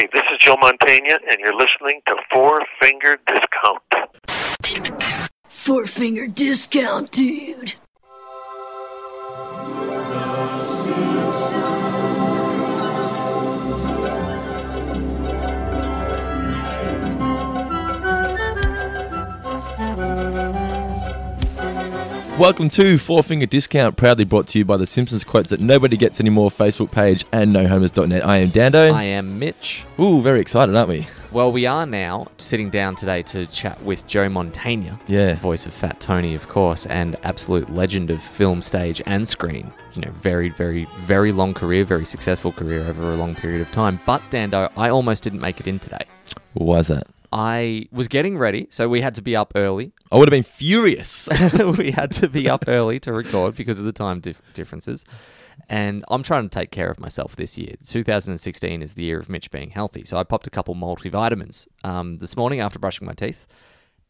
Hey, this is Joe Mantegna, and you're listening to Four Finger Discount. Four finger discount, dude. Welcome to Four Finger Discount, proudly brought to you by the Simpsons quotes that nobody gets anymore Facebook page and nohomers.net. I am Dando. I am Mitch. Ooh, very excited, aren't we? Well, we are now sitting down today to chat with Joe Mantegna, Yeah. voice of Fat Tony, of course, and absolute legend of film, stage, and screen. You know, very, very, very long career, very successful career over a long period of time. But Dando, I almost didn't make it in today. Why is that? I was getting ready, so we had to be up early. I would have been furious. we had to be up early to record because of the time dif- differences. And I'm trying to take care of myself this year. 2016 is the year of Mitch being healthy. So I popped a couple multivitamins um, this morning after brushing my teeth.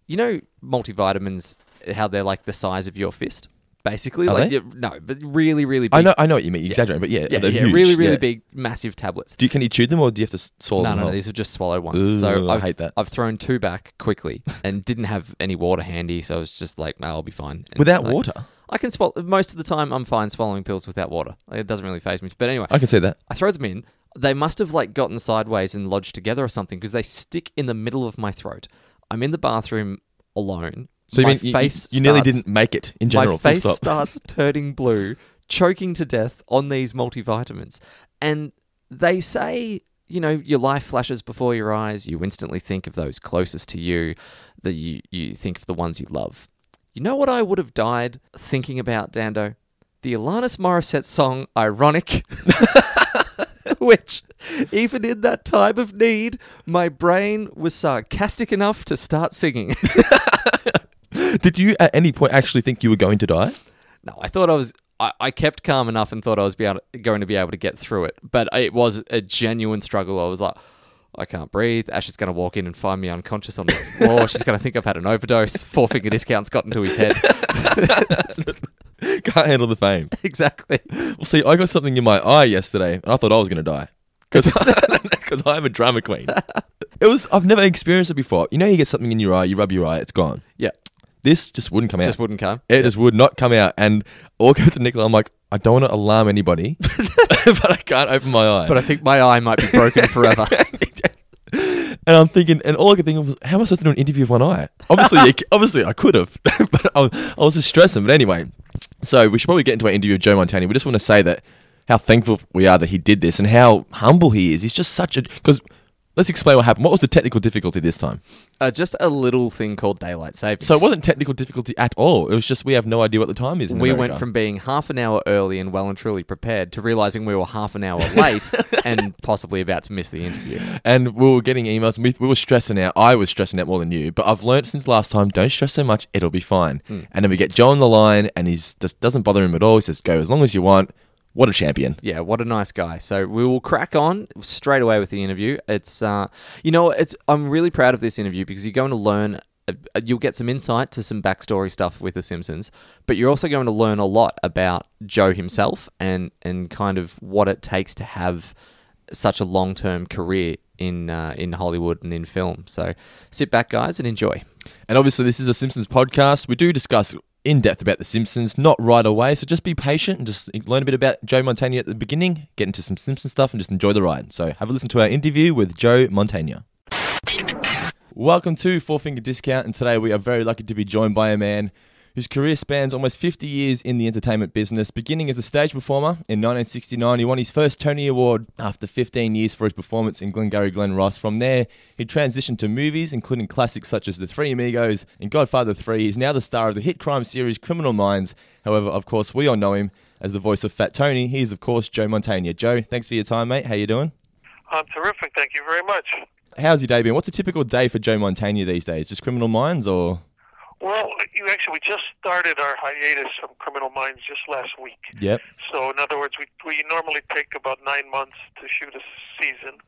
You know, multivitamins, how they're like the size of your fist? Basically, Are like they? no, but really, really big. I know, I know what you mean. You exaggerate, but yeah, yeah, they're yeah, huge, really, really yeah. big, massive tablets. Do you, can you chew them or do you have to s- swallow No, them? no, no, whole? these are just swallow ones. So I I've, hate that. I've thrown two back quickly and didn't have any water handy, so I was just like, no, I'll be fine. And, Without like, water? I can swallow. Most of the time, I'm fine swallowing pills without water. Like, it doesn't really phase me. But anyway, I can see that. I throw them in. They must have like gotten sideways and lodged together or something because they stick in the middle of my throat. I'm in the bathroom alone. So you my mean you- face you, you nearly starts- didn't make it in general? my face stop. starts turning blue, choking to death on these multivitamins. And they say, you know, your life flashes before your eyes. You instantly think of those closest to you, that you, you think of the ones you love. You know what I would have died thinking about, Dando? The Alanis Morissette song, Ironic. Which, even in that time of need, my brain was sarcastic enough to start singing. Did you at any point actually think you were going to die? No, I thought I was. I, I kept calm enough and thought I was be able, going to be able to get through it. But it was a genuine struggle. I was like, I can't breathe. Ash is going to walk in and find me unconscious on the floor. She's going to think I've had an overdose. Four finger discounts got into his head. Can't handle the fame. exactly. Well, see, I got something in my eye yesterday, and I thought I was going to die because I'm a drama queen. It was. I've never experienced it before. You know, you get something in your eye, you rub your eye, it's gone. Yeah. This just wouldn't come out. Just wouldn't come. It just would not come out. And I'll go to Nicola. I'm like, I don't want to alarm anybody, but I can't open my eye. But I think my eye might be broken forever. and I'm thinking, and all I could think of was, how am I supposed to do an interview with one eye? Obviously, you- obviously, I could have, but I was, I was just stressing. But anyway, so we should probably get into our interview with Joe Mantegna. We just want to say that how thankful we are that he did this and how humble he is. He's just such a because. Let's explain what happened. What was the technical difficulty this time? uh, just a little thing called daylight savings. So it wasn't technical difficulty at all. It was just we have no idea what the time is. In we America. went from being half an hour early and well and truly prepared to realizing we were half an hour late and possibly about to miss the interview. and we were getting emails. And we, we were stressing out. I was stressing out more than you. But I've learned since last time, don't stress so much. It'll be fine. Hmm. And then we get Joe on the line, and he just doesn't bother him at all. He says, "Go as long as you want." What a champion! Yeah, what a nice guy. So we will crack on straight away with the interview. It's, uh, you know, it's. I'm really proud of this interview because you're going to learn. uh, You'll get some insight to some backstory stuff with The Simpsons, but you're also going to learn a lot about Joe himself and and kind of what it takes to have such a long term career in uh, in Hollywood and in film. So sit back, guys, and enjoy. And obviously, this is a Simpsons podcast. We do discuss in depth about the Simpsons, not right away. So just be patient and just learn a bit about Joe Mantegna at the beginning, get into some Simpsons stuff, and just enjoy the ride. So have a listen to our interview with Joe Mantegna. Welcome to Four Finger Discount, and today we are very lucky to be joined by a man whose career spans almost 50 years in the entertainment business. Beginning as a stage performer in 1969, he won his first Tony Award after 15 years for his performance in Glengarry Glen Ross. From there, he transitioned to movies, including classics such as The Three Amigos and Godfather 3. He's now the star of the hit crime series Criminal Minds. However, of course, we all know him as the voice of Fat Tony. He is, of course, Joe Mantegna. Joe, thanks for your time, mate. How are you doing? I'm terrific. Thank you very much. How's your day been? What's a typical day for Joe Mantegna these days? Just Criminal Minds or? Well, you actually, we just started our hiatus from Criminal Minds just last week. Yep. So, in other words, we, we normally take about nine months to shoot a season,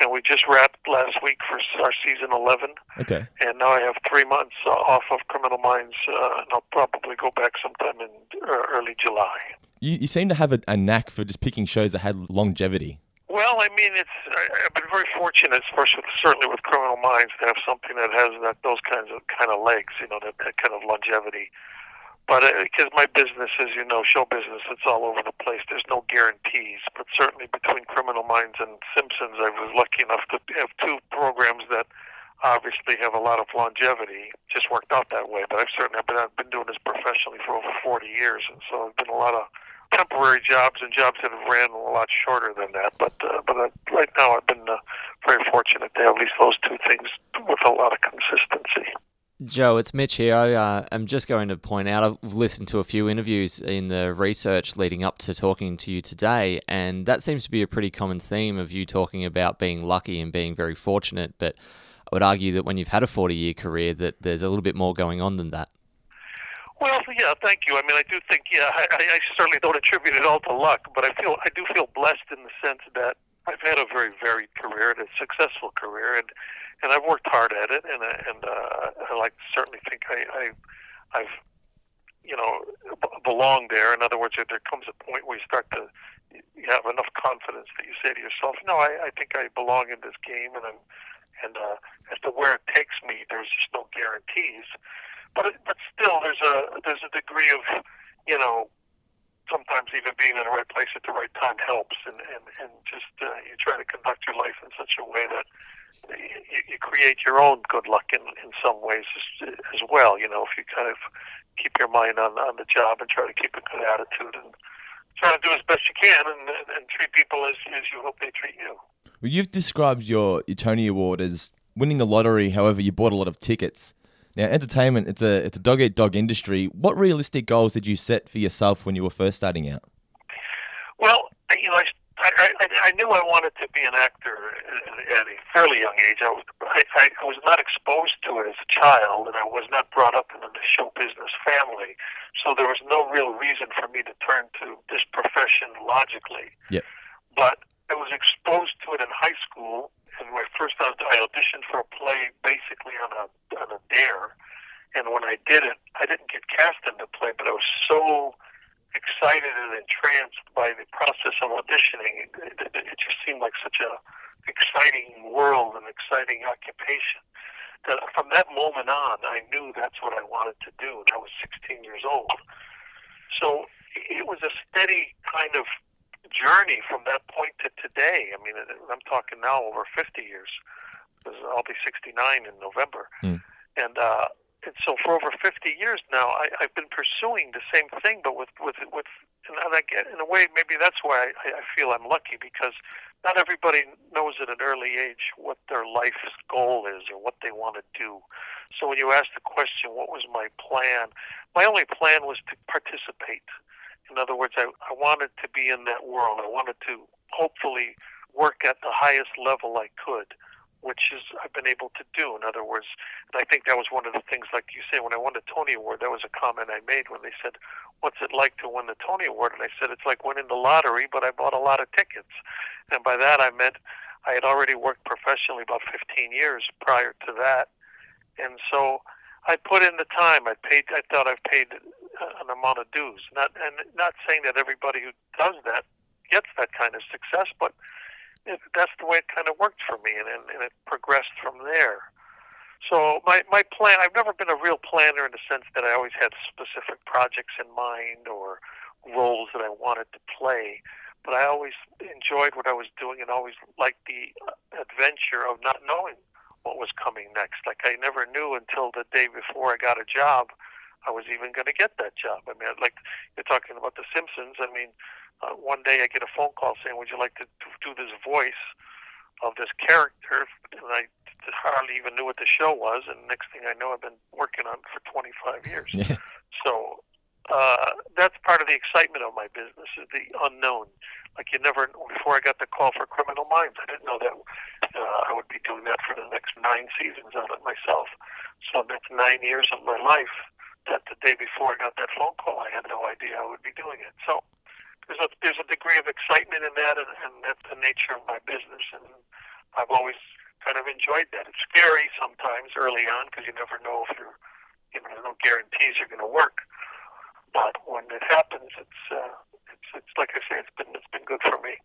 and we just wrapped last week for our season 11, Okay. and now I have three months uh, off of Criminal Minds, uh, and I'll probably go back sometime in uh, early July. You, you seem to have a, a knack for just picking shows that had longevity. Well, I mean, it's I've been very fortunate, especially certainly with Criminal Minds, to have something that has that those kinds of kind of legs, you know, that, that kind of longevity. But because uh, my business, as you know, show business, it's all over the place. There's no guarantees. But certainly between Criminal Minds and Simpsons, I was lucky enough to have two programs that obviously have a lot of longevity. Just worked out that way. But I've certainly been I've been doing this professionally for over 40 years, and so I've been a lot of temporary jobs and jobs that have ran a lot shorter than that. But uh, but uh, right now, I've been uh, very fortunate to have at least those two things with a lot of consistency. Joe, it's Mitch here. I, uh, I'm just going to point out I've listened to a few interviews in the research leading up to talking to you today, and that seems to be a pretty common theme of you talking about being lucky and being very fortunate. But I would argue that when you've had a 40 year career, that there's a little bit more going on than that. Well, yeah, thank you. I mean, I do think, yeah, I, I certainly don't attribute it all to luck, but I feel I do feel blessed in the sense that I've had a very varied career and a successful career, and and I've worked hard at it, and and uh, I like certainly think I, I I've you know belonged there. In other words, there comes a point where you start to you have enough confidence that you say to yourself, "No, I, I think I belong in this game," and I'm and uh, as to where it takes me, there's just no guarantees but but still, there's a there's a degree of you know sometimes even being in the right place at the right time helps, and and and just uh, you try to conduct your life in such a way that you, you create your own good luck in in some ways as, as well. You know, if you kind of keep your mind on on the job and try to keep a good attitude and try to do as best you can and, and, and treat people as, as you hope they treat you. Well, you've described your, your Tony Award as winning the lottery. However, you bought a lot of tickets. Now, entertainment, it's a it's a dog eat dog industry. What realistic goals did you set for yourself when you were first starting out? Well, you know, I, I, I knew I wanted to be an actor at a fairly young age. I was I, I was not exposed to it as a child, and I was not brought up in a show business family, so there was no real reason for me to turn to this profession logically. Yep. But I was exposed to it in high school and my first I auditioned for a play basically on a on a dare, and when I did it, I didn't get cast in the play, but I was so excited and entranced by the process of auditioning. It, it, it just seemed like such a exciting world and exciting occupation that from that moment on, I knew that's what I wanted to do, and I was 16 years old. So it was a steady kind of journey from that point to today. I mean, I'm talking now over 50 years. Because I'll be 69 in November, mm. and uh, and so for over 50 years now, I, I've been pursuing the same thing, but with with with and I get in a way maybe that's why I, I feel I'm lucky because not everybody knows at an early age what their life's goal is or what they want to do. So when you ask the question, what was my plan? My only plan was to participate in other words, I, I wanted to be in that world. I wanted to hopefully work at the highest level I could, which is I've been able to do. In other words, and I think that was one of the things, like you say, when I won the Tony Award, that was a comment I made when they said, "What's it like to win the Tony Award?" And I said, "It's like winning the lottery, but I bought a lot of tickets." And by that I meant I had already worked professionally about 15 years prior to that, and so I put in the time. I paid. I thought I paid an amount of dues. Not and not saying that everybody who does that gets that kind of success, but it, that's the way it kind of worked for me, and, and, and it progressed from there. So my my plan. I've never been a real planner in the sense that I always had specific projects in mind or roles that I wanted to play. But I always enjoyed what I was doing and always liked the uh, adventure of not knowing what was coming next. Like I never knew until the day before I got a job I was even going to get that job. I mean, like you're talking about The Simpsons. I mean, uh, one day I get a phone call saying, "Would you like to, do this voice of this character?" And I hardly even knew what the show was. And next thing I know, I've been working on it for 25 years. Yeah. So uh, that's part of the excitement of my business is the unknown. Like you never before I got the call for Criminal Minds, I didn't know that uh, I would be doing that for the next nine seasons of it myself. So that's nine years of my life that the day before I got that phone call, I had no idea I would be doing it. So there's a there's a degree of excitement in that, and, and that's the nature of my business. And I've always kind of enjoyed that. It's scary sometimes early on because you never know if you're you know there's no guarantees you're going to work. But when it happens, it's uh, it's it's like I say, it's been it's been good for me.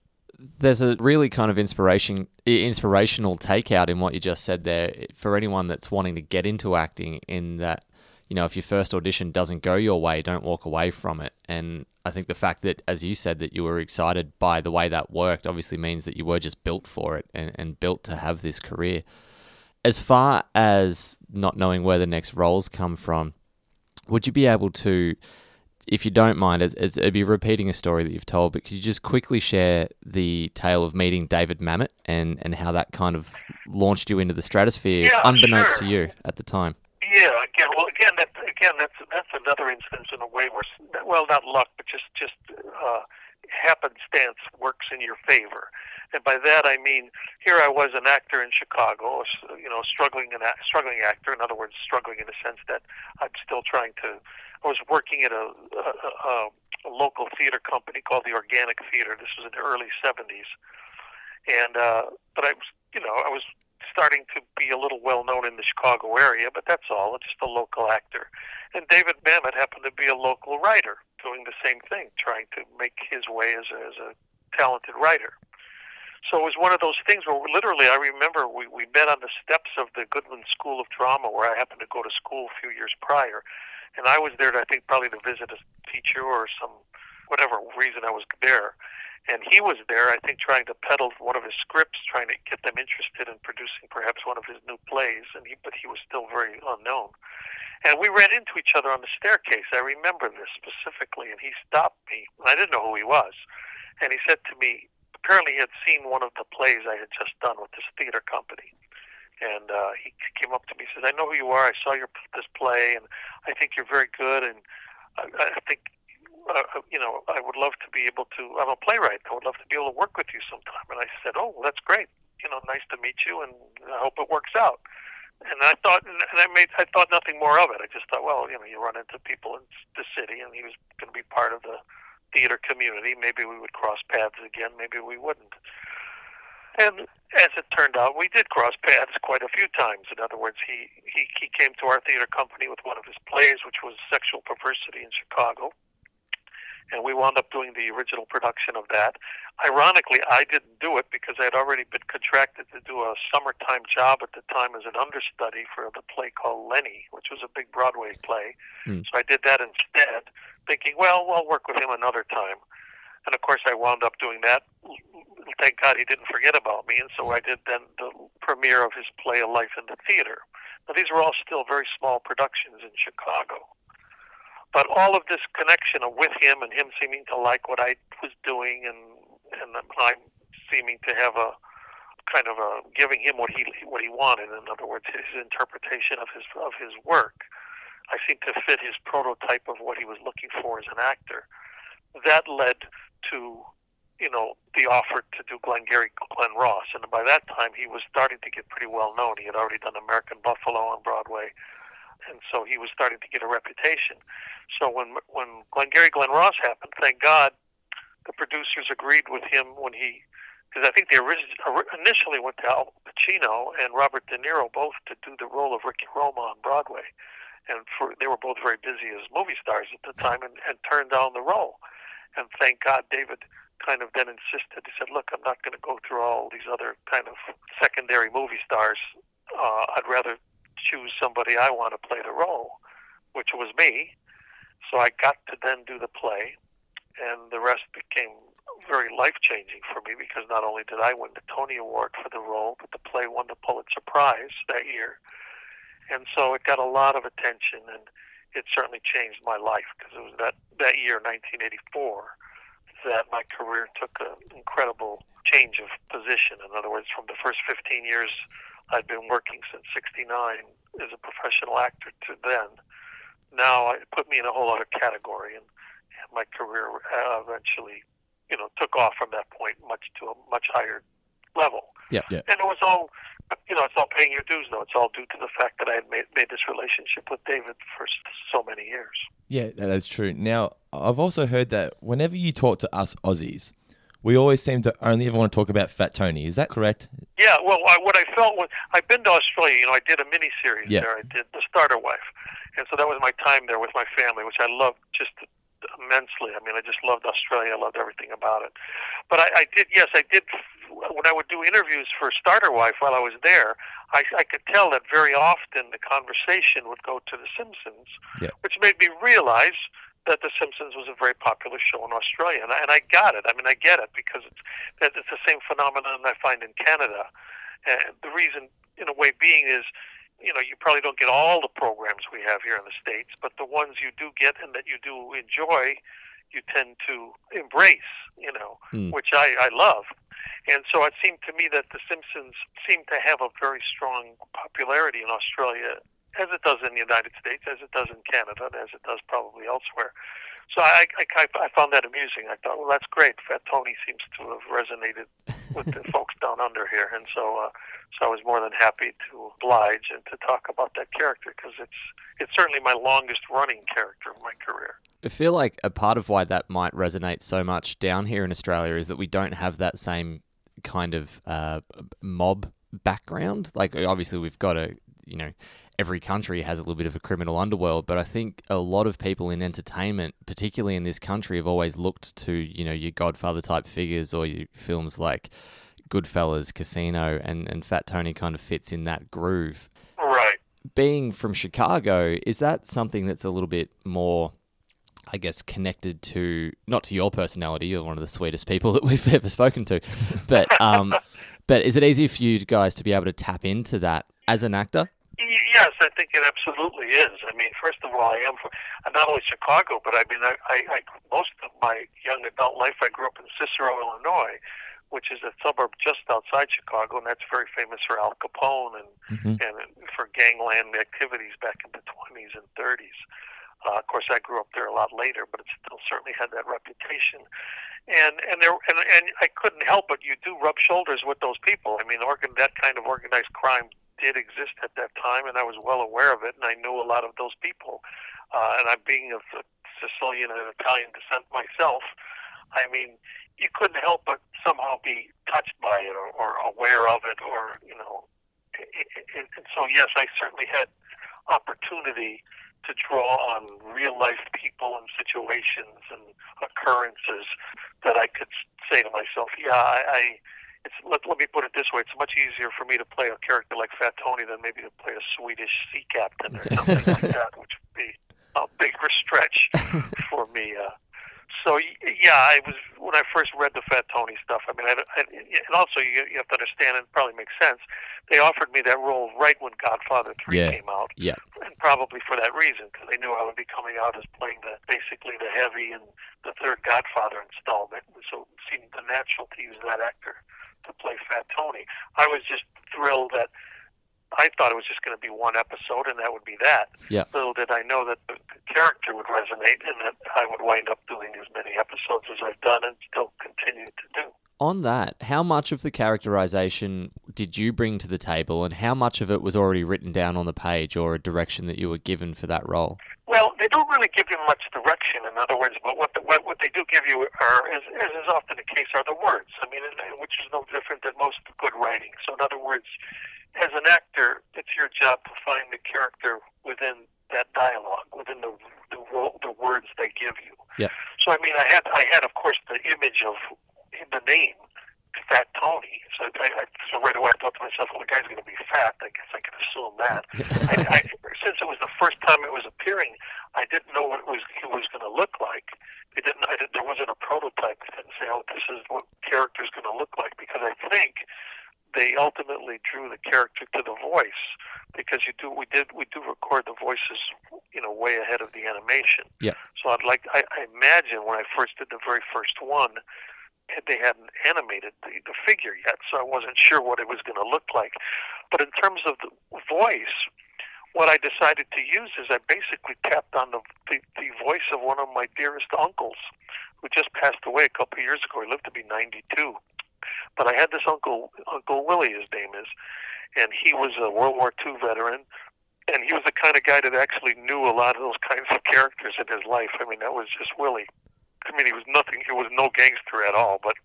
there's a really kind of inspiration inspirational takeout in what you just said there for anyone that's wanting to get into acting in that you know if your first audition doesn't go your way don't walk away from it and i think the fact that as you said that you were excited by the way that worked obviously means that you were just built for it and, and built to have this career as far as not knowing where the next roles come from would you be able to if you don't mind, it's, it'd be repeating a story that you've told, but could you just quickly share the tale of meeting David Mamet and, and how that kind of launched you into the stratosphere, Yeah, unbeknownst sure. to you at the time? Yeah, again, well, again, that, again, that's that's another instance in a way where, well, not luck, but just just uh, happenstance works in your favor. And by that I mean, here I was an actor in Chicago, you know, struggling an struggling actor. In other words, struggling in the sense that I'm still trying to. I was working at a, a, a, a local theater company called the Organic Theater. This was in the early '70s, and uh, but I was, you know, I was starting to be a little well known in the Chicago area, but that's all. Just a local actor. And David Mamet happened to be a local writer doing the same thing, trying to make his way as a, as a talented writer. So it was one of those things where literally I remember we, we met on the steps of the Goodman School of Drama where I happened to go to school a few years prior. And I was there, to, I think, probably to visit a teacher or some whatever reason I was there. And he was there, I think, trying to peddle one of his scripts, trying to get them interested in producing perhaps one of his new plays. And he, but he was still very unknown. And we ran into each other on the staircase. I remember this specifically. And he stopped me. I didn't know who he was. And he said to me, apparently he had seen one of the plays I had just done with this theater company. And uh, he came up to me and says, I know who you are. I saw your this play, and I think you're very good. And I, I think uh, you know, I would love to be able to. I'm a playwright. I would love to be able to work with you sometime. And I said, Oh, well, that's great. You know, nice to meet you, and I hope it works out. And I thought, and I made, I thought nothing more of it. I just thought, well, you know, you run into people in the city, and he was going to be part of the theater community. Maybe we would cross paths again. Maybe we wouldn't. And as it turned out, we did cross paths quite a few times. In other words, he, he, he came to our theater company with one of his plays, which was Sexual Perversity in Chicago and we wound up doing the original production of that. Ironically, I didn't do it because I had already been contracted to do a summertime job at the time as an understudy for the play called Lenny, which was a big Broadway play. Hmm. So I did that instead, thinking, well, I'll work with him another time. And of course, I wound up doing that. Thank God he didn't forget about me, and so I did then the premiere of his play A Life in the Theater. Now, these were all still very small productions in Chicago. But all of this connection with him and him seeming to like what I was doing and and I'm seeming to have a kind of a giving him what he what he wanted. In other words, his interpretation of his of his work. I seemed to fit his prototype of what he was looking for as an actor. That led to you know the offer to do Glengarry Glen Ross, and by that time he was starting to get pretty well known. He had already done American Buffalo on Broadway, and so he was starting to get a reputation. So when when Glengarry Glen Ross happened, thank God, the producers agreed with him when he, because I think they origi- initially went to Al Pacino and Robert De Niro both to do the role of Ricky Roma on Broadway, and for they were both very busy as movie stars at the time, and, and turned down the role. And thank God, David kind of then insisted. He said, "Look, I'm not going to go through all these other kind of secondary movie stars. Uh, I'd rather choose somebody I want to play the role, which was me." So I got to then do the play, and the rest became very life changing for me because not only did I win the Tony Award for the role, but the play won the Pulitzer Prize that year. And so it got a lot of attention, and it certainly changed my life because it was that, that year, 1984, that my career took an incredible change of position. In other words, from the first 15 years I'd been working since 69 as a professional actor to then, now it put me in a whole other category, and, and my career uh, eventually, you know, took off from that point much to a much higher level. Yeah. Yeah. And it was all, you know, it's all paying your dues. though. it's all due to the fact that I had made, made this relationship with David for so many years. Yeah, that's true. Now, I've also heard that whenever you talk to us Aussies, we always seem to only ever want to talk about Fat Tony. Is that correct? Yeah, well, I, what I felt was I've been to Australia. You know, I did a mini series Yeah. there. I did The Starter Wife, and so that was my time there with my family, which I loved just immensely. I mean, I just loved Australia. I loved everything about it. But I, I did, yes, I did. When I would do interviews for Starter Wife while I was there, I, I could tell that very often the conversation would go to The Simpsons, Yeah. which made me realize that The Simpsons was a very popular show in Australia, and I, and I got it. I mean, I get it because it's that it's the same phenomenon I find in Canada, and the reason, in a way, being is you know, you probably don't get all the programs we have here in the States, but the ones you do get and that you do enjoy, you tend to embrace, you know, Hmm. which I, I love. And so it seemed to me that The Simpsons seemed to have a very strong popularity in Australia, as it does in the United States, as it does in Canada, and as it does probably elsewhere. So I, I, I found that amusing. I thought, well, that's great. Fat Tony seems to have resonated with the folks down under here, and so uh, so I was more than happy to oblige and to talk about that character because it's it's certainly my longest running character of my career. I feel like a part of why that might resonate so much down here in Australia is that we don't have that same kind of uh, mob background. Like, obviously, we've got a, you know, every country has a little bit of a criminal underworld, but I think a lot of people in entertainment, particularly in this country, have always looked to, you know, your Godfather type figures or your films like Goodfellas, Casino, and, and Fat Tony kind of fits in that groove. Right. Being from Chicago, is that something that's a little bit more I guess connected to not to your personality. You're one of the sweetest people that we've ever spoken to, but um, but is it easy for you guys to be able to tap into that as an actor? Yes, I think it absolutely is. I mean, first of all, I am from not only Chicago, but I mean, I, I, I most of my young adult life, I grew up in Cicero, Illinois, which is a suburb just outside Chicago, and that's very famous for Al Capone and Mhm. and for gangland activities back in the 20s and 30s. Uh, of course, I grew up there a lot later, but it still certainly had that reputation. And and there and, and I couldn't help but you do rub shoulders with those people. I mean, organ that kind of organized crime did exist at that time, and I was well aware of it, and I knew a lot of those people. Uh, and I'm being of Sicilian and Italian descent myself. I mean, you couldn't help but somehow be touched by it or, or aware of it, or you know. And, and and so, yes, I certainly had opportunity to draw on real life people and situations and occurrences that I could say to myself, yeah, I, I it's let, let me put it this way, it's much easier for me to play a character like Fat Tony than maybe to play a Swedish sea captain or something like that, which would be a bigger stretch for me. Uh, so yeah, I was when I first read the Fat Tony stuff. I mean, I, I, and also you, you have to understand, and it probably makes sense. They offered me that role right when Godfather Three Yeah. came out, Yeah. and probably for that reason, because they knew I would be coming out as playing the basically the heavy and the third Godfather installment. So it seemed the natural to use that actor to play Fat Tony. I was just thrilled that I thought it was just going to be one episode, and that would be that. Yeah. Little did I know that the, character would resonate, and that I would wind up doing as many episodes as I've done, and still continue to do. On that, how much of the characterization did you bring to the table, and how much of it was already written down on the page or a direction that you were given for that role? Well, they don't really give you much direction. In other words, but what the, what, what they do give you are, as, as is often the case, are the words. I mean, which is no different than most good writing. So, in other words, as an actor, it's your job to find the character within that dialogue, within the the, the words they give you. Yeah. So, I mean, I had I had, of course, the image of the name. Fat Tony. So I, I, so right away I thought to myself, well, the guy's going to be fat. I guess I can assume that. I, I, since it was the first time it was appearing, I didn't know what it was it was going to look like. It didn't. I didn't there wasn't a prototype. I didn't say, oh, this is what character's going to look like because I think they ultimately drew the character to the voice because you do we did we do record the voices you know way ahead of the animation. Yeah. So I'd like I, I imagine when I first did the very first one they hadn't animated the, the figure yet, so I wasn't sure what it was going to look like. But in terms of the voice, what I decided to use is I basically tapped on the, the, the voice of one of my dearest uncles who just passed away a couple of years ago. He lived to be 92. But I had this uncle, Uncle Willie, his name is, and he was a World War II veteran. And he was the kind of guy that actually knew a lot of those kinds of characters in his life. I mean, that was just Willie. I mean, he was nothing. He was no gangster at all, but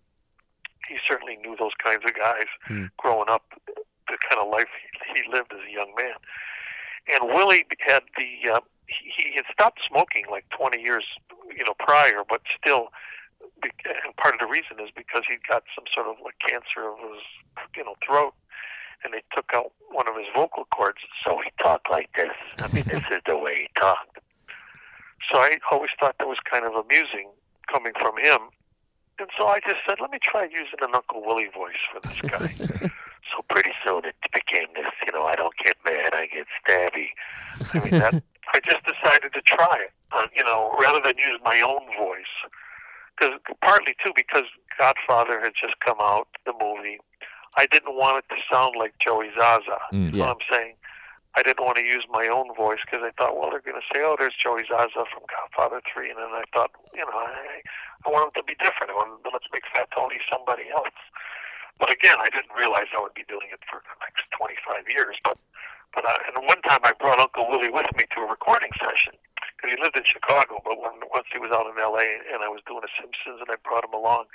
he certainly knew those kinds of guys Hmm. growing up, the kind of life he, he lived as a young man. And Willie had the uh, he, he had stopped smoking like 20 years, you know, prior, but still, part of the reason is because he got some sort of like cancer of his, you know, throat, and they took out one of his vocal cords, so he talked like this. I mean, this is the way he talked. So I always thought that was kind of amusing coming from him. And so I just said, let me try using an Uncle Willie voice for this guy. so pretty soon it became this, you know, I don't get mad, I get stabby. I mean, that, I just decided to try it, uh, you know, rather than use my own voice. Cause, partly, too, because Godfather had just come out, the movie. I didn't want it to sound like Joey Zaza. Mm. You know what I'm saying? I didn't want to use my own voice because I thought, well, they're going to say, oh, there's Joey Zaza from Godfather 3. And then I thought, you know, I, I want him to be different. I want, let's make Fat Tony somebody else. But again, I didn't realize I would be doing it for the next 25 years. But but I, and one time I brought Uncle Willie with me to a recording session because he lived in Chicago. But when, once he was out in L.A. and I was doing The Simpsons, and I brought him along,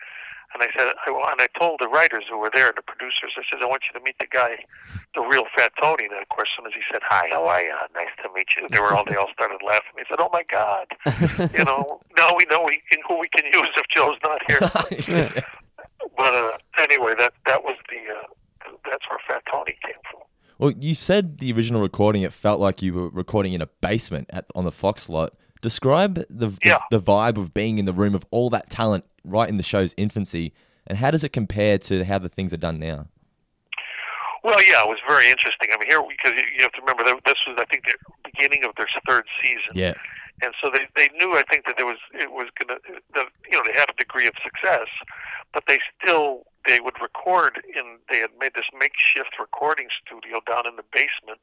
and I said, I, and I told the writers who were there, the producers, I said, I want you to meet the guy, the real Fat Tony. And of course, as soon as he said, "Hi, how are you? Nice to meet you," they were all they all started laughing. They said, "Oh my God, you know, now we know we can, who we can use if Joe's not here." but uh, anyway, that that was the uh, that's where Fat Tony came from. Well, you said the original recording, it felt like you were recording in a basement at on the Fox lot. Describe the, the, Yeah. the vibe of being in the room of all that talent right in the show's infancy, and how does it compare to how the things are done now? Well, yeah, it was very interesting. I mean, here because you you have to remember that this was, I think, the beginning of their third season. Yeah. and so they they knew I think that there was it was gonna you know they had a degree of success, but they still they would record in they had made this makeshift recording studio down in the basement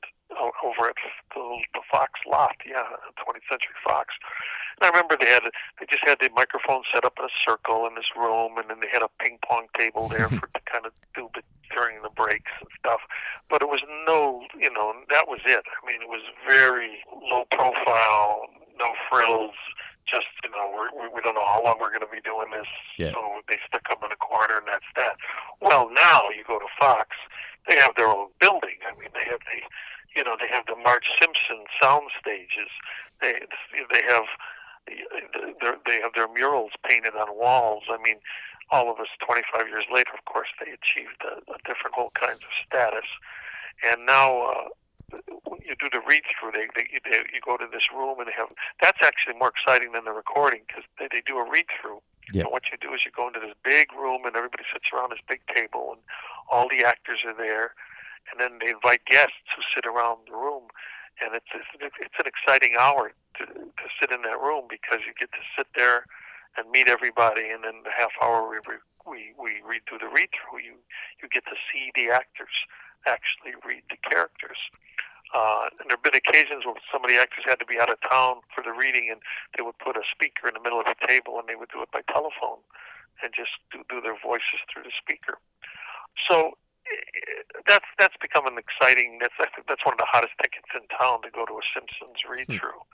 over at the, the Fox lot, yeah, 20th Century Fox. And I remember they had they just had the microphone set up in a circle in this room, and then they had a ping pong table there for to kind of do the during the breaks and stuff. But it was no, you know, that was it. I mean, it was very low profile, no frills. Just you know, we're, we we don't know how long we're going to be doing this, Yeah. so they stick them in a corner, and that's that. Well, now you go to Fox, they have their own building. I mean, they have the, you know, they have the Marge Simpson sound stages. They they have they're- have their murals painted on walls. I mean, all of us 25 years later, of course, they achieved a, a different whole kinds of status. And now uh, you do the read through, they, they, they you go to this room and they have that's actually more exciting than the recording because they, they do a read through. Yeah. And what you do is you go into this big room and everybody sits around this big table and all the actors are there, and then they invite guests who sit around the room, and it's it's, it's an exciting hour to to sit in that room because you get to sit there and meet everybody, and then the half hour we we we, we read through the read through, you you get to see the actors actually read the characters. Uh, and there have been occasions where some of the actors had to be out of town for the reading, and they would put a speaker in the middle of the table, and they would do it by telephone, and just do, do their voices through the speaker. So eh, that's that's become an exciting. That's I think that's one of the hottest tickets in town to go to a Simpsons read through.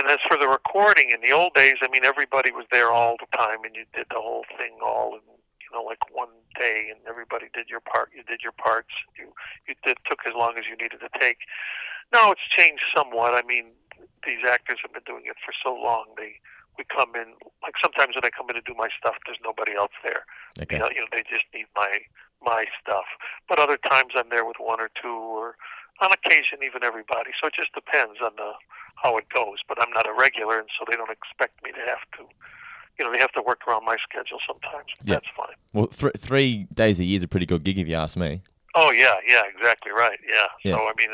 And as for the recording, in the old days, I mean, everybody was there all the time, and you did the whole thing all in know like one day, and everybody did your part. You did your parts. You you did took as long as you needed to take. Now it's changed somewhat. I mean, these actors have been doing it for so long. They we come in like sometimes when I come in to do my stuff, there's nobody else there. Okay. You know, you know, they just need my my stuff. But other times I'm there with one or two, or on occasion even everybody. So it just depends on the how it goes. But I'm not a regular, and so they don't expect me to have to. You know, they have to work around my schedule sometimes. Yeah. That's fine. Well, th- three days a year is a pretty good gig if you ask me. Oh yeah, yeah, exactly right. Yeah. Yeah. So I mean,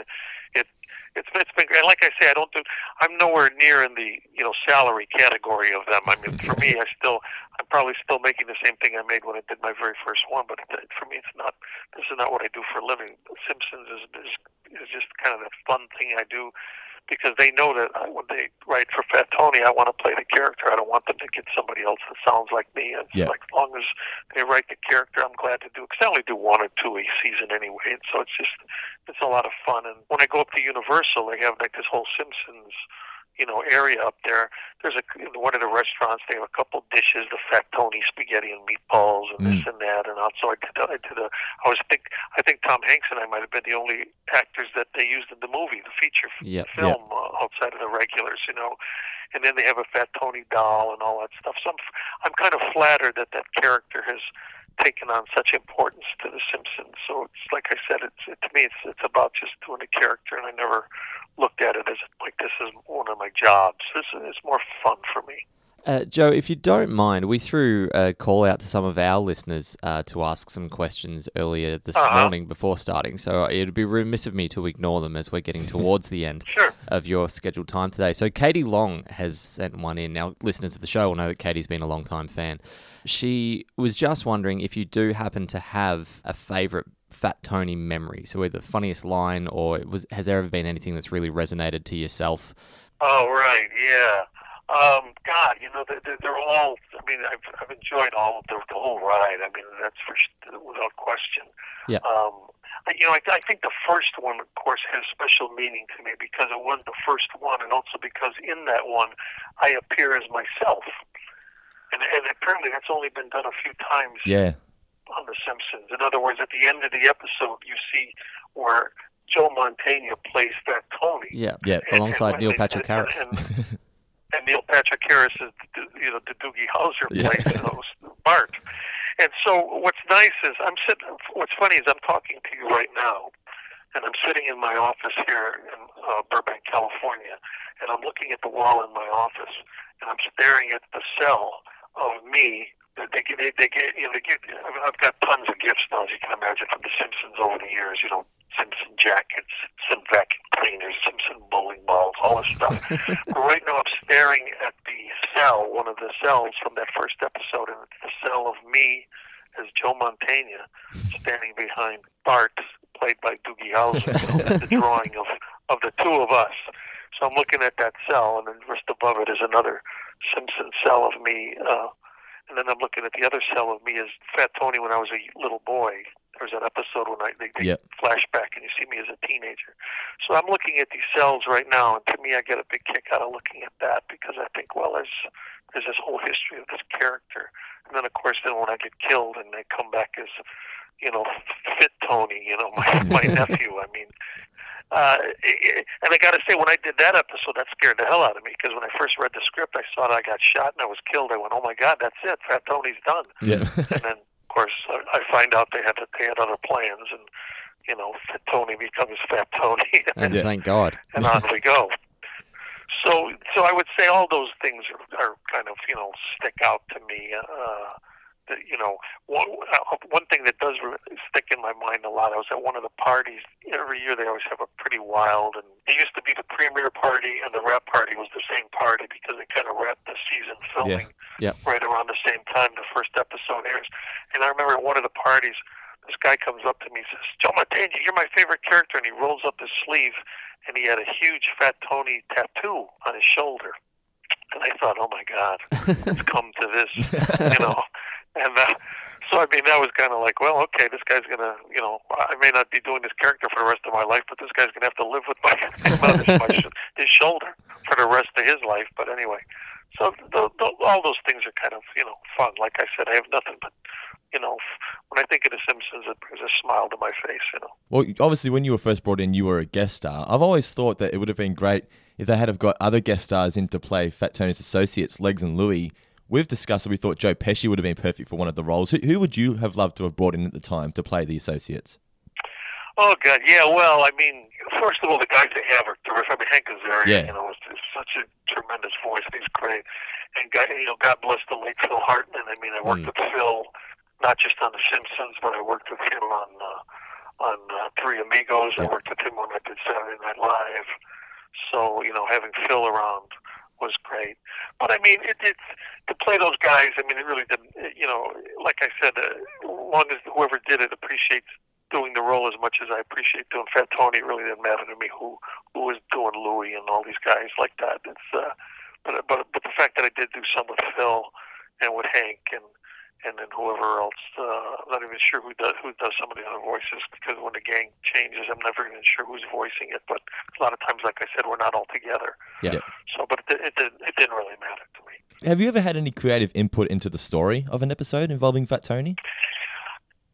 it it's it's been great. And like I say, I don't do. I'm nowhere near in the you know salary category of them. I mean, for me, I still I'm probably still making the same thing I made when I did my very first one. But for me, it's not. This is not what I do for a living. Simpsons is is, is just kind of the fun thing I do. Because they know that I, when they write for Fat Tony, I want to play the character. I don't want them to get somebody else that sounds like me. And Yeah. like as long as they write the character, I'm glad to do. Because I only do one or two a season anyway, and so it's just it's a lot of fun. And when I go up to Universal, they have like this whole Simpsons you know area up there. There's a in one of the restaurants they have a couple dishes, the fat Tony spaghetti and meatballs and this and that. And also I did I did a I was think I think Tom Hanks and I might have been the only actors that they used in the movie, the feature Yep, film uh, outside of the regulars, you know. And then they have a Fat Tony doll and all that stuff. So I'm, I'm kind of flattered that that character has taken on such importance to The Simpsons. So it's like I said, it's it, to me, it's it's about just doing a character, and I never looked at it as like this is one of my jobs. This is more fun for me. Uh, Joe, if you don't mind, we threw a call out to some of our listeners uh, to ask some questions earlier this Uh-huh. morning before starting. So it'd be remiss of me to ignore them as we're getting towards the end Sure. of your scheduled time today. So Katie Long has sent one in. Now, listeners of the show will know that Katie's been a long time fan. She was just wondering if you do happen to have a favourite Fat Tony memory. So either the funniest line or it was has there ever been anything that's really resonated to yourself? Oh right, yeah. Um, God, you know, they're, they're all. I mean, I've I've enjoyed all of the, the whole ride. I mean, that's for without question. Yeah. Um, I- you know, I, I think the first one, of course, has special meaning to me because it was the first one, and also because in that one, I appear as myself. And, and apparently, that's only been done a few times Yeah. on The Simpsons. In other words, at the end of the episode, you see where Joe Mantegna plays that Tony. Yeah, Yeah. And- alongside and Neil Patrick Harris. And, Neil Patrick Harris is, you know, the Doogie Howser Yeah. plays Bart. And so what's nice is I'm sitting. What's funny is I'm talking to you right now, and I'm sitting in my office here in uh, Burbank, California, and I'm looking at the wall in my office, and I'm staring at the cell of me. They, they, they, they get, you know, they get, I've got tons of gifts now, as you can imagine, from The Simpsons over the years. You know, Simpson jackets, some vacuum cleaners, Simpson bowling balls, all this stuff. but right now, I'm staring at the cell, one of the cells from that first episode, and it's the cell of me as Joe Mantegna standing behind Bart, played by Doogie Howser. The drawing of of the two of us. So I'm looking at that cell, and then just above it is another Simpson cell of me. Uh, and then I'm looking at the other cell of me as Fat Tony when I was a little boy. There's an episode when I they, they Yep. flashback and you see me as a teenager. So I'm looking at these cells right now, and to me, I get a big kick out of looking at that because I think, well, there's there's this whole history of this character, and then of course, then when I get killed and they come back as, you know, Fit Tony, you know, my my nephew. I mean, uh, and I got to say, when I did that episode, that scared the hell out of me because when I first read the script, I saw that I got shot and I was killed. I went, "Oh my God, that's it! Fat Tony's done." Yeah. and then, course, I I find out they had they had other plans, and you know, Fat Tony becomes Fat Tony, And Yeah. thank God. and on we go. So, so I would say all those things are, are kind of you know stick out to me. Uh, that you know, one, uh, one thing that does stick in my mind a lot. I was at one of the parties every year. They always have a pretty wild, and it used to be the premiere party and the wrap party was the same party because they kind of wrapped the season filming Yep. right around the same time the first episode airs. And I remember at one of the parties, this guy comes up to me and says, Joe Mantegna, you're my favorite character. And he rolls up his sleeve, and he had a huge Fat Tony tattoo on his shoulder. And I thought, oh my God, it's come to this, you know. And uh, so, I mean, that was kind of like, well, okay, this guy's to, you know, I may not be doing this character for the rest of my life, but this guy's to have to live with my, my, his shoulder for the rest of his life. But anyway, so th- th- all those things are kind of, you know, fun. Like I said, I have nothing but, you know, when I think of The Simpsons, it brings a smile to my face, you know. Well, obviously, when you were first brought in, you were a guest star. I've always thought that it would have been great if they had have got other guest stars in to play Fat Tony's associates, Legs and Louie. We've discussed that we thought Joe Pesci would have been perfect for one of the roles. Who, who would you have loved to have brought in at the time to play the associates? Oh God, yeah. Well, I mean, first of all, the guys they have are terrific. I mean, Hank Azaria, Yeah. you know, is, is such a tremendous voice. He's great, and God, you know, God bless the late Phil Hartman. I mean, I worked Mm. with Phil not just on The Simpsons, but I worked with him on uh, on uh, Three Amigos. I worked with him when I did Saturday Night Live. So you know, having Phil around was great. But I mean, it, it's to play those guys. I mean, it really didn't. You know, like I said, uh, long as whoever did it appreciates doing the role as much as I appreciate doing Fat Tony. It really didn't matter to me who who was doing Louis and all these guys like that. It's uh, but but but the fact that I did do some with Phil and with Hank and and then whoever else. Uh, I'm not even sure who does who does some of the other voices because when the gang changes, I'm never even sure who's voicing it. But a lot of times, like I said, we're not all together. Yeah. So, but it, it, didn't, it didn't really matter to me. Have you ever had any creative input into the story of an episode involving Fat Tony?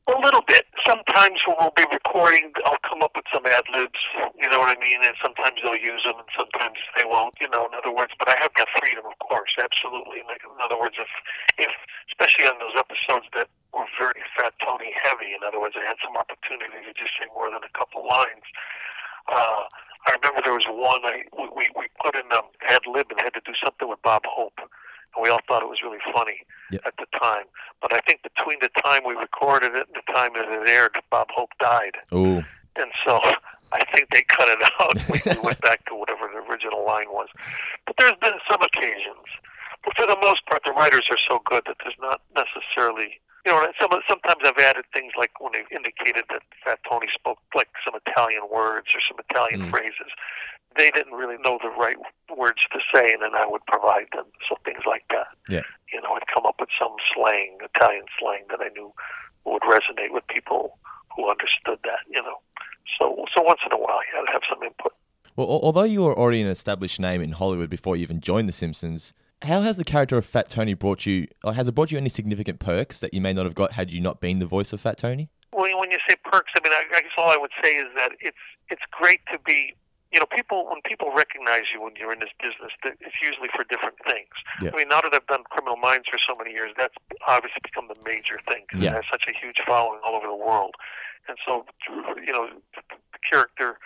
A little bit. Sometimes when we'll be recording, I'll come up with some ad libs. You know what I mean? And sometimes they'll use them, and sometimes they won't. You know, in other words. But I have that freedom, of course, absolutely. In other words, if if especially on those episodes that were very Fat Tony heavy, in other words, I had some opportunity to just say more than a couple lines. Uh, I remember there was one I we we put in um, ad lib and had to do something with Bob Hope, and we all thought it was really funny Yeah. at the time. But I think between the time we recorded it and the time that it aired, Bob Hope died, Oh, and so I think they cut it out. we we went back to whatever the original line was. But there's been some occasions, but for the most part, the writers are so good that there's not necessarily. You know, some, sometimes I've added things like when they indicated that Fat Tony spoke like some Italian words or some Italian Mm. phrases. They didn't really know the right words to say, and then I would provide them. So things like that. Yeah. You know, I'd come up with some slang, Italian slang that I knew would resonate with people who understood that. You know, so so once in a while, yeah, I'd have some input. well, although you were already an established name in Hollywood before you even joined The Simpsons, how has the character of Fat Tony brought you? Or has it brought you any significant perks that you may not have got had you not been the voice of Fat Tony? When, when you say perks, I mean, I, I guess all I would say is that it's it's great to be. You know, people when people recognize you when you're in this business, it's usually for different things. Yeah. I mean, now that I've done Criminal Minds for so many years, that's obviously become the major thing because Yeah. it has such a huge following all over the world. And so, you know, the character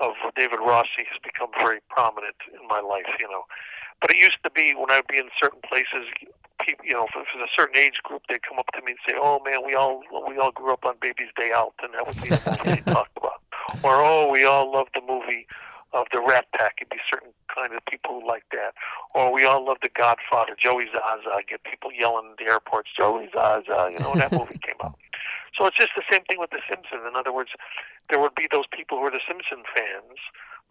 of David Rossi has become very prominent in my life. You know, but it used to be when I'd be in certain places, people, you know, if it was a certain age group, they'd come up to me and say, "Oh man, we all we all grew up on Baby's Day Out," and that would be the movie they talked about. Or, "Oh, we all loved the movie of the Rat Pack." It'd be certain kind of people who like that. Or we all love The Godfather, Joey Zaza. I get people yelling at the airports, "Joey Zaza!" You know, that movie came out. So it's just the same thing with The Simpsons. In other words, there would be those people who are the Simpson fans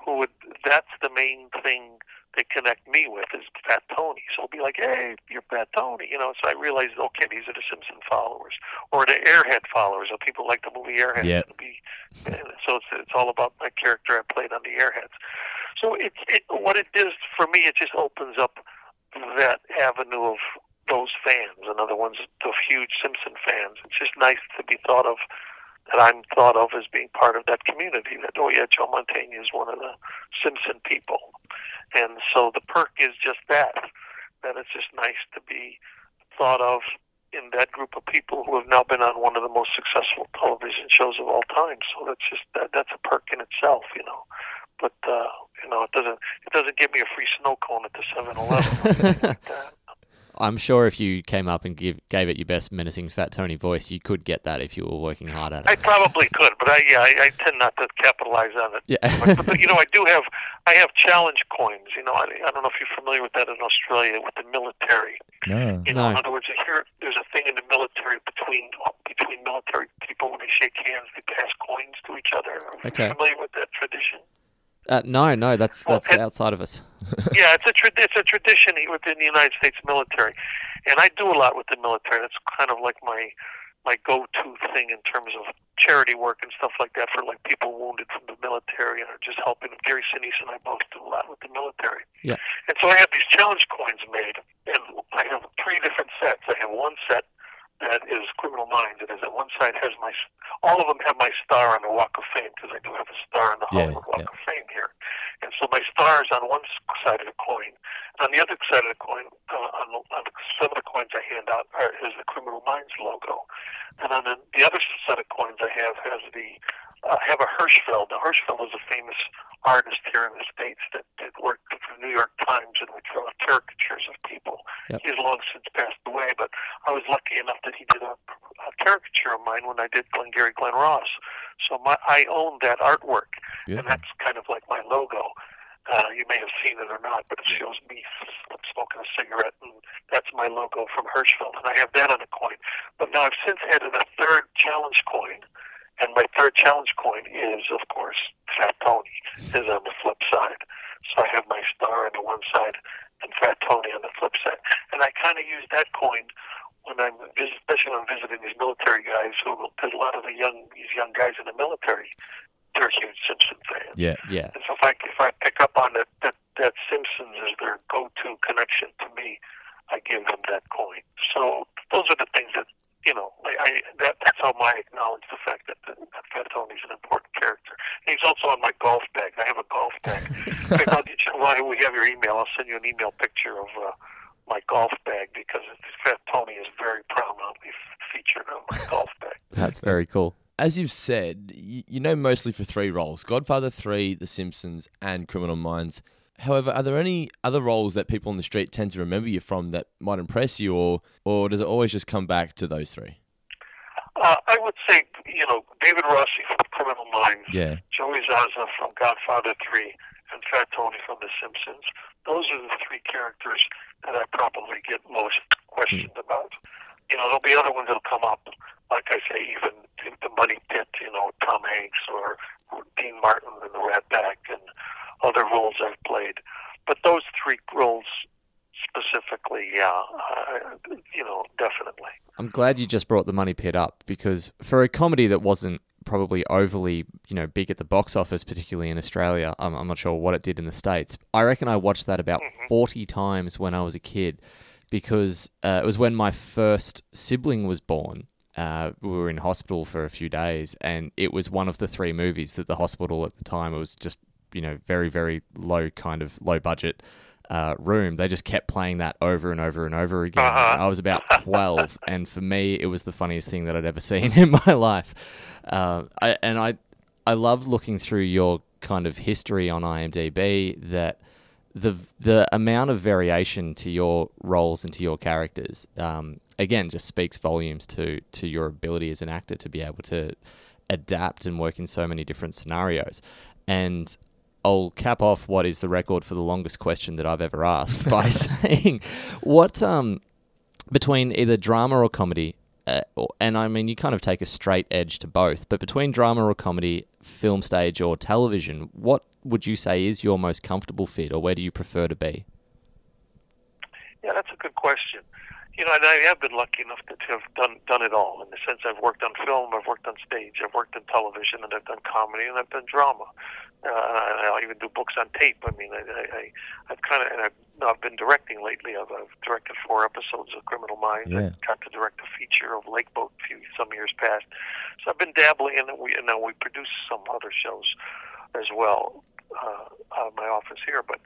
who would. That's the main thing they connect me with is Fat Tony. So it'll be like, hey, you're Fat Tony, you know. So I realized, okay, these are the Simpson followers, or the Airhead followers, or people like the movie Airhead. Yeah. Be, eh, so it's it's all about my character I played on the Airheads. So it, it what it does for me, it just opens up that avenue of those fans. In other words, the huge Simpson fans. It's just nice to be thought of. That I'm thought of as being part of that community. That oh yeah, Joe Mantegna is one of the Simpson people. And so the perk is just that, that it's just nice to be thought of in that group of people who have now been on one of the most successful television shows of all time. So that's just that, that's a perk in itself, you know. But uh, you know, it doesn't it doesn't give me a free snow cone at the Seven Eleven. like that. I'm sure if you came up and give, gave it your best menacing Fat Tony voice, you could get that if you were working hard at it. I probably could, but I yeah, I, I tend not to capitalize on it. Yeah. but, but you know, I do have I have challenge coins. You know, I, I don't know if you're familiar with that in Australia with the military. No. You know, No. in other words, here there's a thing in the military between between military people when they shake hands, they pass coins to each other. Are you Okay. familiar with that tradition? Uh, no, no, that's Well, that's outside of us. yeah, it's a tra- it's a tradition within the United States military, and I do a lot with the military. That's kind of like my my go-to thing in terms of charity work and stuff like that for like people wounded from the military or just helping them. Gary Sinise and I both do a lot with the military. Yeah. And so I have these challenge coins made, and I have three different sets. I have one set that is Criminal Minds. It is on one side has my all of them have my star on the Walk of Fame because I do have a star on the Yeah, Walk yeah. of Fame here. And so my star is on one side of the coin. On the other side of the coin, uh, on, on some of the coins I hand out are, is the Criminal Minds logo. And on the, the other set of coins I have has the uh, have a Hirschfeld. Now Hirschfeld is a famous artist here in the states that did work for the New York Times and would draw caricatures of people. Yep. He's long since passed away, but I was lucky enough that he did a, a caricature of mine when I did Glengarry Glen Ross. So my I own that artwork, and that's kind of like my logo. Uh, you may have seen it or not, but it shows me smoking a cigarette, and that's my logo from Hirschfeld, and I have that on a coin. But now I've since added a third challenge coin, and my third challenge coin is, of course, Fat Tony is on the flip side. So I have my star on the one side and Fat Tony on the flip side, and I kind of use that coin when I'm, especially guys who a lot of the young these young guys in the military, they're huge Simpson fans. Yeah. Yeah. And so if I if I pick up on that that, that Simpsons is their go-to connection to me, I give them that coin. So those are the things that you know. I, I that that's how I acknowledge the fact that, that, that Fat Tony's an important character. And he's also on my golf bag. I have a golf bag. Fact, I'll get you- While we have your email, I'll send you an email picture of. Uh, my golf bag because Fat Tony is very prominently featured on my golf bag. That's very cool. As you've said, you, you know mostly for three roles Godfather 3, The Simpsons, and Criminal Minds. However, are there any other roles that people on the street tend to remember you from that might impress you, or, or does it always just come back to those three? Uh, I would say, you know, David Rossi from Criminal Minds, Yeah. Joey Zaza from Godfather 3, and Fat Tony from The Simpsons. Those are the three characters that I probably get most questioned about. You know, there'll be other ones that'll come up, like I say, even in the Money Pit, you know, Tom Hanks or Dean Martin in The Rat Pack and other roles I've played. But those three roles specifically, yeah, uh, you know, definitely. I'm glad you just brought the money pit up because for a comedy that wasn't probably overly, you know, big at the box office, particularly in Australia, I'm, I'm not sure what it did in the States. I reckon I watched that about 40 times when I was a kid because uh, it was when my first sibling was born. Uh, we were in hospital for a few days, and it was one of the three movies that the hospital at the time was just you know very very low kind of low budget uh, room. They just kept playing that over and over and over again. Uh-huh. I was about twelve, and for me, it was the funniest thing that I'd ever seen in my life. Uh, I, and I I love looking through your kind of history on IMDb that the the amount of variation to your roles and to your characters um, again just speaks volumes to to your ability as an actor to be able to adapt and work in so many different scenarios and I'll cap off what is the record for the longest question that I've ever asked by saying what um between either drama or comedy uh, or- and I mean you kind of take a straight edge to both but between drama or comedy film stage or television what would you say is your most comfortable fit or where do you prefer to be Yeah, that's a good question. You know, and I have been lucky enough to, to have done done it all. In the sense, I've worked on film, I've worked on stage, I've worked on television, and I've done comedy, and I've done drama. Uh, and I'll even do books on tape. I mean, I, I, I've kind of, and I've, I've been directing lately. I've, I've directed four episodes of Criminal Minds. Yeah. I got to direct a feature of Lakeboat a few some years past. So I've been dabbling in it. We, and then we produce some other shows as well uh, out of my office here, but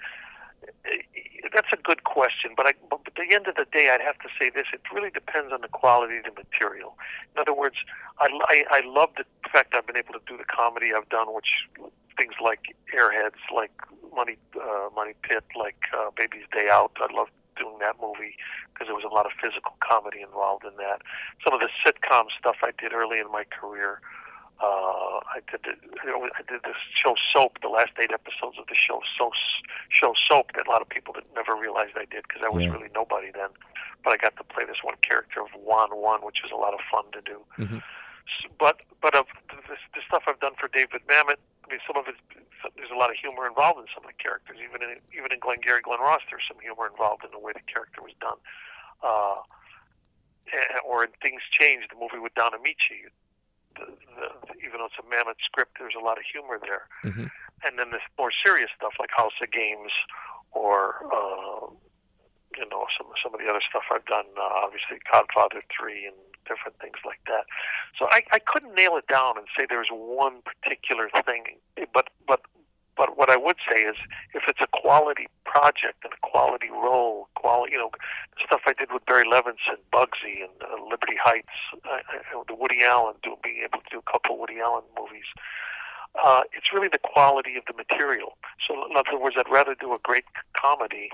that's a good question, but, I, but at the end of the day, I'd have to say this: it really depends on the quality of the material. In other words, I, I, I love the fact I've been able to do the comedy I've done, which things like Airheads, like Money uh, Money Pit, like uh, Baby's Day Out. I love doing that movie because there was a lot of physical comedy involved in that. Some of the sitcom stuff I did early in my career. I did the, I did this show Soap, the last eight episodes of the show so show Soap that a lot of people didn't never realized I did because I was Yeah. really nobody then. But I got to play this one character of Juan One, which was a lot of fun to do. Mhm. S- But but of the, the stuff I've done for David Mamet, I mean, some of it there's a lot of humor involved in some of the characters. Even in even in Glengarry Glen Ross, there's some humor involved in the way the character was done. Uh, or in Things Change, the movie with Don Ameche. The, the, even though it's a Mamet script, there's a lot of humor there. Mhm. And then this more serious stuff like House of Games, or uh, you know some some of the other stuff I've done. Uh, obviously, Godfather Three and different things like that. So I, I couldn't nail it down and say there's one particular thing, but but but what I would say is if it's a quality project and a quality role, quality you know the stuff I did with Barry Levinson, Bugsy, and uh, Liberty Heights, uh, uh, the Woody Allen, do, being able to do a couple Woody Allen movies. Uh, it's really the quality of the material. So, in other words, I'd rather do a great comedy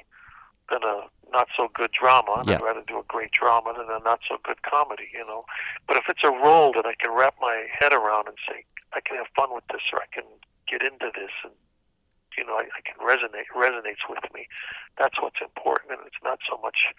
than a not so good drama, and Yeah. I'd rather do a great drama than a not so good comedy. You know, but if it's a role that I can wrap my head around and say I can have fun with this, or I can get into this, and you know, I, I can resonate resonates with me. That's what's important, and it's not so much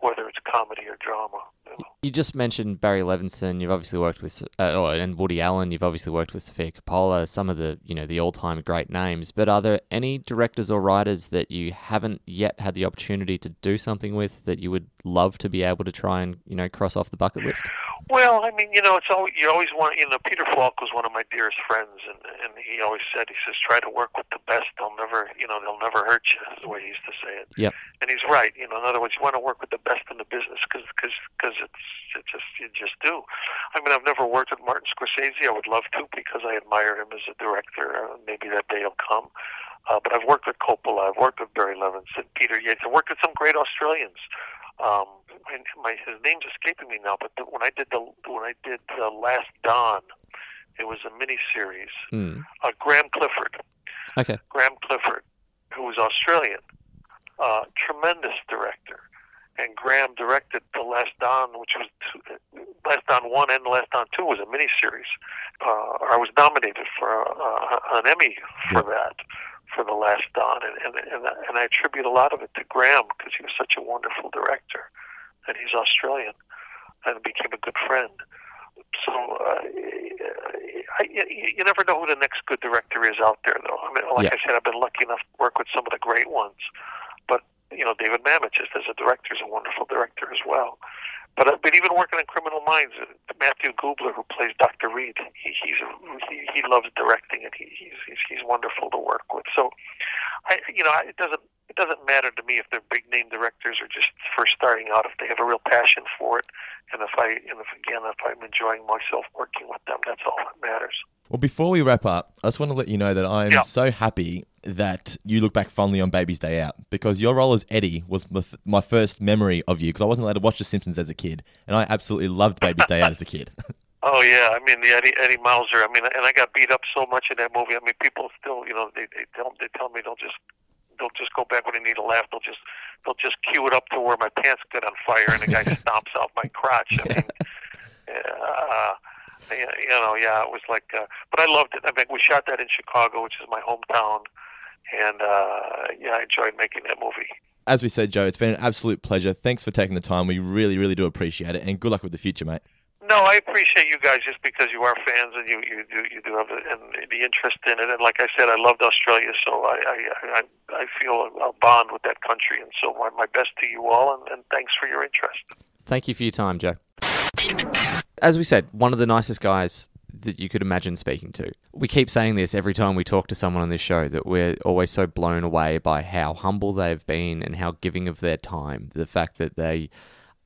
whether it's comedy or drama. You know. You just mentioned Barry Levinson. You've obviously worked with, uh, oh, and Woody Allen. You've obviously worked with Sofia Coppola. Some of the, you know, the all-time great names. But are there any directors or writers that you haven't yet had the opportunity to do something with that you would love to be able to try and, you know, cross off the bucket list? Well, I mean, you know, it's always you always want. You know, Peter Falk was one of my dearest friends, and and he always said, he says, try to work with the best. They'll never, you know, they'll never hurt you. Is the way he used to say it. Yeah. And he's right. You know, in other words, you want to work with the best in the business because because because it's it just you just do. I mean, I've never worked with Martin Scorsese. I would love to because I admire him as a director. Uh, maybe that day will come. Uh, but I've worked with Coppola. I've worked with Barry Levinson, Peter Yates. I've worked with some great Australians um, my, my his name's escaping me now, but the, when I did the when I did the Last Don, it was a mini series. Hmm. Uh, Graham Clifford, Okay. Graham Clifford, who was Australian, uh, tremendous director, and Graham directed the Last Don, which was two, Last Don one and the Last Don two was a mini series. Uh, I was nominated for uh, an Emmy for that for the last Don, and and and, and I attribute a lot of it to Graham because he was such a wonderful director, and he's Australian, and became a good friend. So uh, I, you, you never know who the next good director is out there, though. I mean, like Yeah. I said, I've been lucky enough to work with some of the great ones, but you know, David Mamet just as a director is a wonderful director as well. But uh, but even working in Criminal Minds, uh, Matthew Gubler, who plays Dr. Reid, he he's he, he loves directing, and he, he's, he's he's wonderful to work with. So, I you know it doesn't it doesn't matter to me if they're big name directors or just first starting out. If they have a real passion for it, and if I and if again if I'm enjoying myself working with them, that's all that matters. Well, before we wrap up, I just want to let you know that I'm Yeah. so happy that you look back fondly on Baby's Day Out because your role as Eddie was my first memory of you because I wasn't allowed to watch The Simpsons as a kid, and I absolutely loved Baby's Day Out as a kid. Oh yeah, I mean the Eddie Eddie Mauser. I mean, and I got beat up so much in that movie. I mean, people still, you know, they they tell they tell me they'll just they'll just go back when they need a laugh. They'll just they'll just cue it up to where my pants get on fire and the guy stomps out my crotch. I mean, uh, you know, yeah, it was like, uh, but I loved it. I mean, we shot that in Chicago, which is my hometown, and uh, yeah, I enjoyed making that movie. As we said, Joe, it's been an absolute pleasure. Thanks for taking the time. We really, really do appreciate it, and good luck with the future, mate. No, I appreciate you guys just because you are fans and you you do you do have the, and the interest in it. And like I said, I loved Australia, so I I I, I feel a bond with that country. And so my, my best to you all, and, and thanks for your interest. Thank you for your time, Joe. As we said, one of the nicest guys that you could imagine speaking to. We keep saying this every time we talk to someone on this show that we're always so blown away by how humble they've been and how giving of their time. The fact that they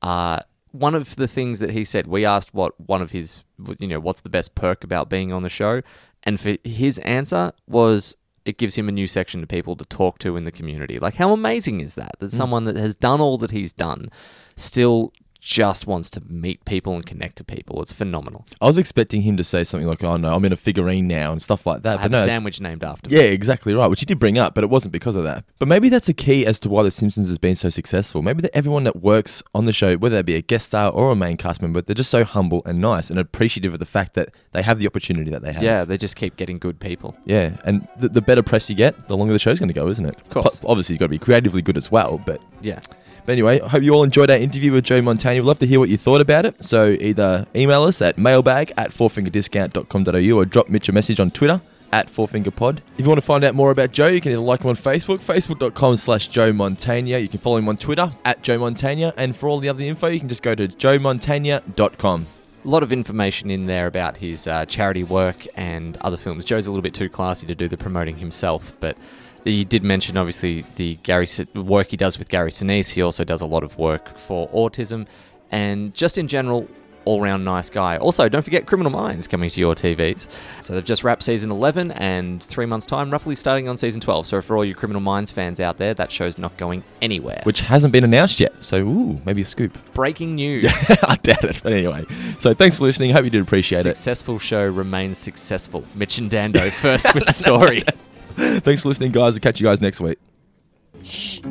are one of the things that he said, we asked what one of his, you know, what's the best perk about being on the show? And for his answer was it gives him a new section of people to talk to in the community. Like, how amazing is that? That mm. someone that has done all that he's done still just wants to meet people and connect to people. It's phenomenal. I was expecting him to say something like, "Oh no, I'm in a figurine now" and stuff like I that. have but no, a sandwich named after me. Yeah, exactly right. Which he did bring up, but it wasn't because of that. But maybe that's a key as to why The Simpsons has been so successful. Maybe that everyone that works on the show, whether they be a guest star or a main cast member, they're just so humble and nice and appreciative of the fact that they have the opportunity that they have. Yeah, they just keep getting good people. Yeah, and the, the better press you get, the longer the show's going to go, isn't it? Of course. obviously, you've got to be creatively good as well. But, Yeah. But anyway, I hope you all enjoyed our interview with Joe Mantegna. We'd love to hear what you thought about it. So either email us at mailbag at fourfingerdiscount.com.au or drop Mitch a message on Twitter at fourfingerpod. If you want to find out more about Joe, you can either like him on Facebook, facebook.com slash Joe Mantegna. You can follow him on Twitter at Joe Mantegna. And for all the other info, you can just go to joemantegna.com. A lot of information in there about his uh, charity work and other films. Joe's a little bit too classy to do the promoting himself, but he did mention obviously the Gary work he does with Gary Sinise. He also does a lot of work for autism, and just in general, all-round nice guy. Also, don't forget Criminal Minds coming to your TVs. So they've just wrapped season 11, and three months' time, roughly starting on season 12. So for all you Criminal Minds fans out there, that show's not going anywhere. Which hasn't been announced yet. So, ooh, maybe a scoop. Breaking news. I doubt it. But anyway, so thanks for listening. Hope you did appreciate it. Successful show remains successful. Mitch and Dando first with the story. Thanks for listening, guys. I'll catch you guys next week. Shh.